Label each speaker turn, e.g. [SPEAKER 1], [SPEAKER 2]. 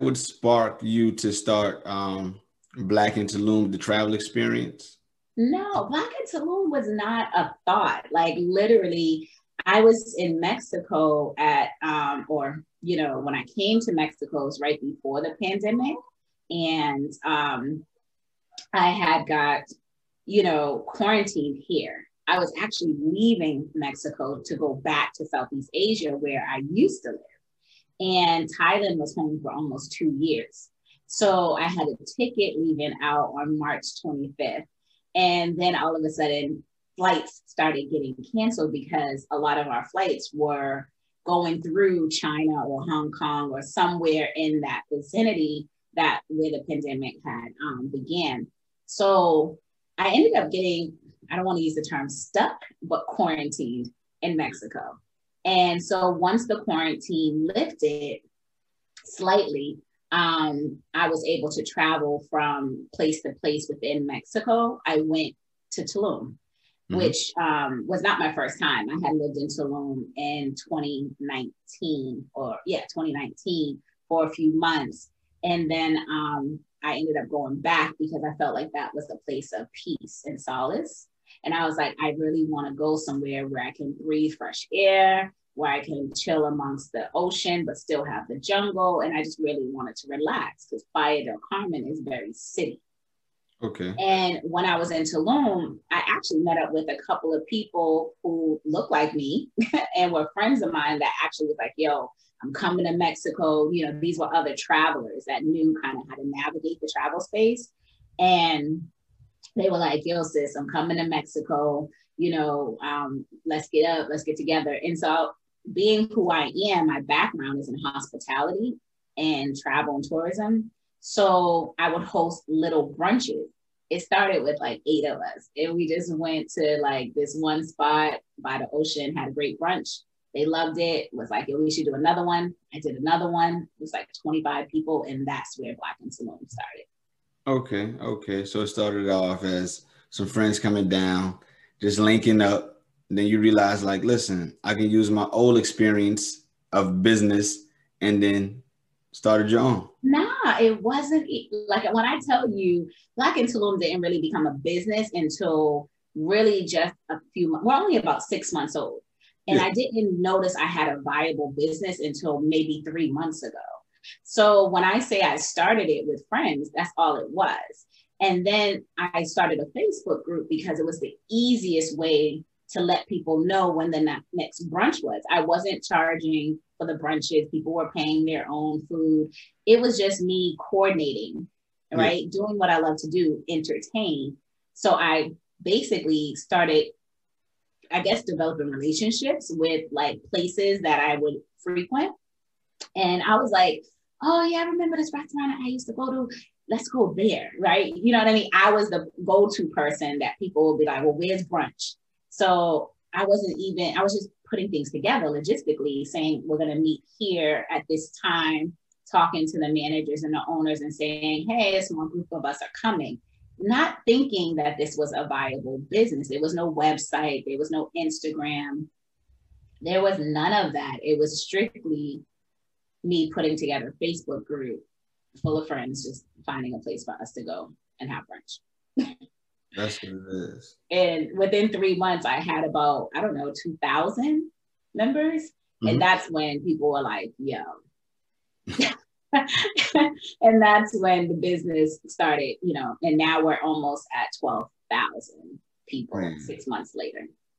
[SPEAKER 1] would spark you to start um, Black in Tulum, the travel experience?
[SPEAKER 2] No, Black in Tulum was not a thought. Like literally, I was in Mexico at, um, or, you know, when I came to Mexico, it was right before the pandemic. And um, I had got, you know, quarantined here. I was actually leaving Mexico to go back to Southeast Asia where I used to live. And Thailand was home for almost two years. So I had a ticket leaving out on March 25th. And then all of a sudden, flights started getting canceled because a lot of our flights were going through China or Hong Kong or somewhere in that vicinity that where the pandemic had um, began. So I ended up getting, I don't want to use the term stuck, but quarantined in Mexico. And so once the quarantine lifted slightly, um, I was able to travel from place to place within Mexico. I went to Tulum, mm-hmm. which um, was not my first time. I had lived in Tulum in 2019, or yeah, 2019 for a few months. And then um, I ended up going back because I felt like that was a place of peace and solace. And I was like, I really want to go somewhere where I can breathe fresh air, where I can chill amongst the ocean, but still have the jungle. And I just really wanted to relax because Playa del Carmen is very city.
[SPEAKER 1] Okay.
[SPEAKER 2] And when I was in Tulum, I actually met up with a couple of people who look like me and were friends of mine that actually was like, yo, I'm coming to Mexico. You know, these were other travelers that knew kind of how to navigate the travel space. And they were like, yo, sis, I'm coming to Mexico. You know, um, let's get up, let's get together. And so being who I am, my background is in hospitality and travel and tourism. So I would host little brunches. It started with like eight of us, and we just went to like this one spot by the ocean, had a great brunch. They loved it. Was like, yo, we should do another one. I did another one. It was like 25 people, and that's where Black and Tulum started.
[SPEAKER 1] Okay, okay. So it started off as some friends coming down, just linking up, then you realize like listen i can use my old experience of business and then started your own
[SPEAKER 2] nah it wasn't like when i tell you black and tulum didn't really become a business until really just a few months we're only about six months old and yeah. i didn't notice i had a viable business until maybe three months ago so when i say i started it with friends that's all it was and then i started a facebook group because it was the easiest way to let people know when the next brunch was. I wasn't charging for the brunches, people were paying their own food. It was just me coordinating, right? Yeah. Doing what I love to do, entertain. So I basically started, I guess, developing relationships with like places that I would frequent. And I was like, oh, yeah, I remember this restaurant I used to go to let's go there, right? You know what I mean? I was the go-to person that people would be like, well, where's brunch? So I wasn't even, I was just putting things together logistically, saying we're going to meet here at this time, talking to the managers and the owners and saying, hey, a small group of us are coming. Not thinking that this was a viable business. There was no website, there was no Instagram, there was none of that. It was strictly me putting together a Facebook group full of friends, just finding a place for us to go and have brunch.
[SPEAKER 1] That's what it is.
[SPEAKER 2] And within three months, I had about, I don't know, 2,000 members. Mm-hmm. And that's when people were like, yo. and that's when the business started, you know, and now we're almost at 12,000 people mm. six months later.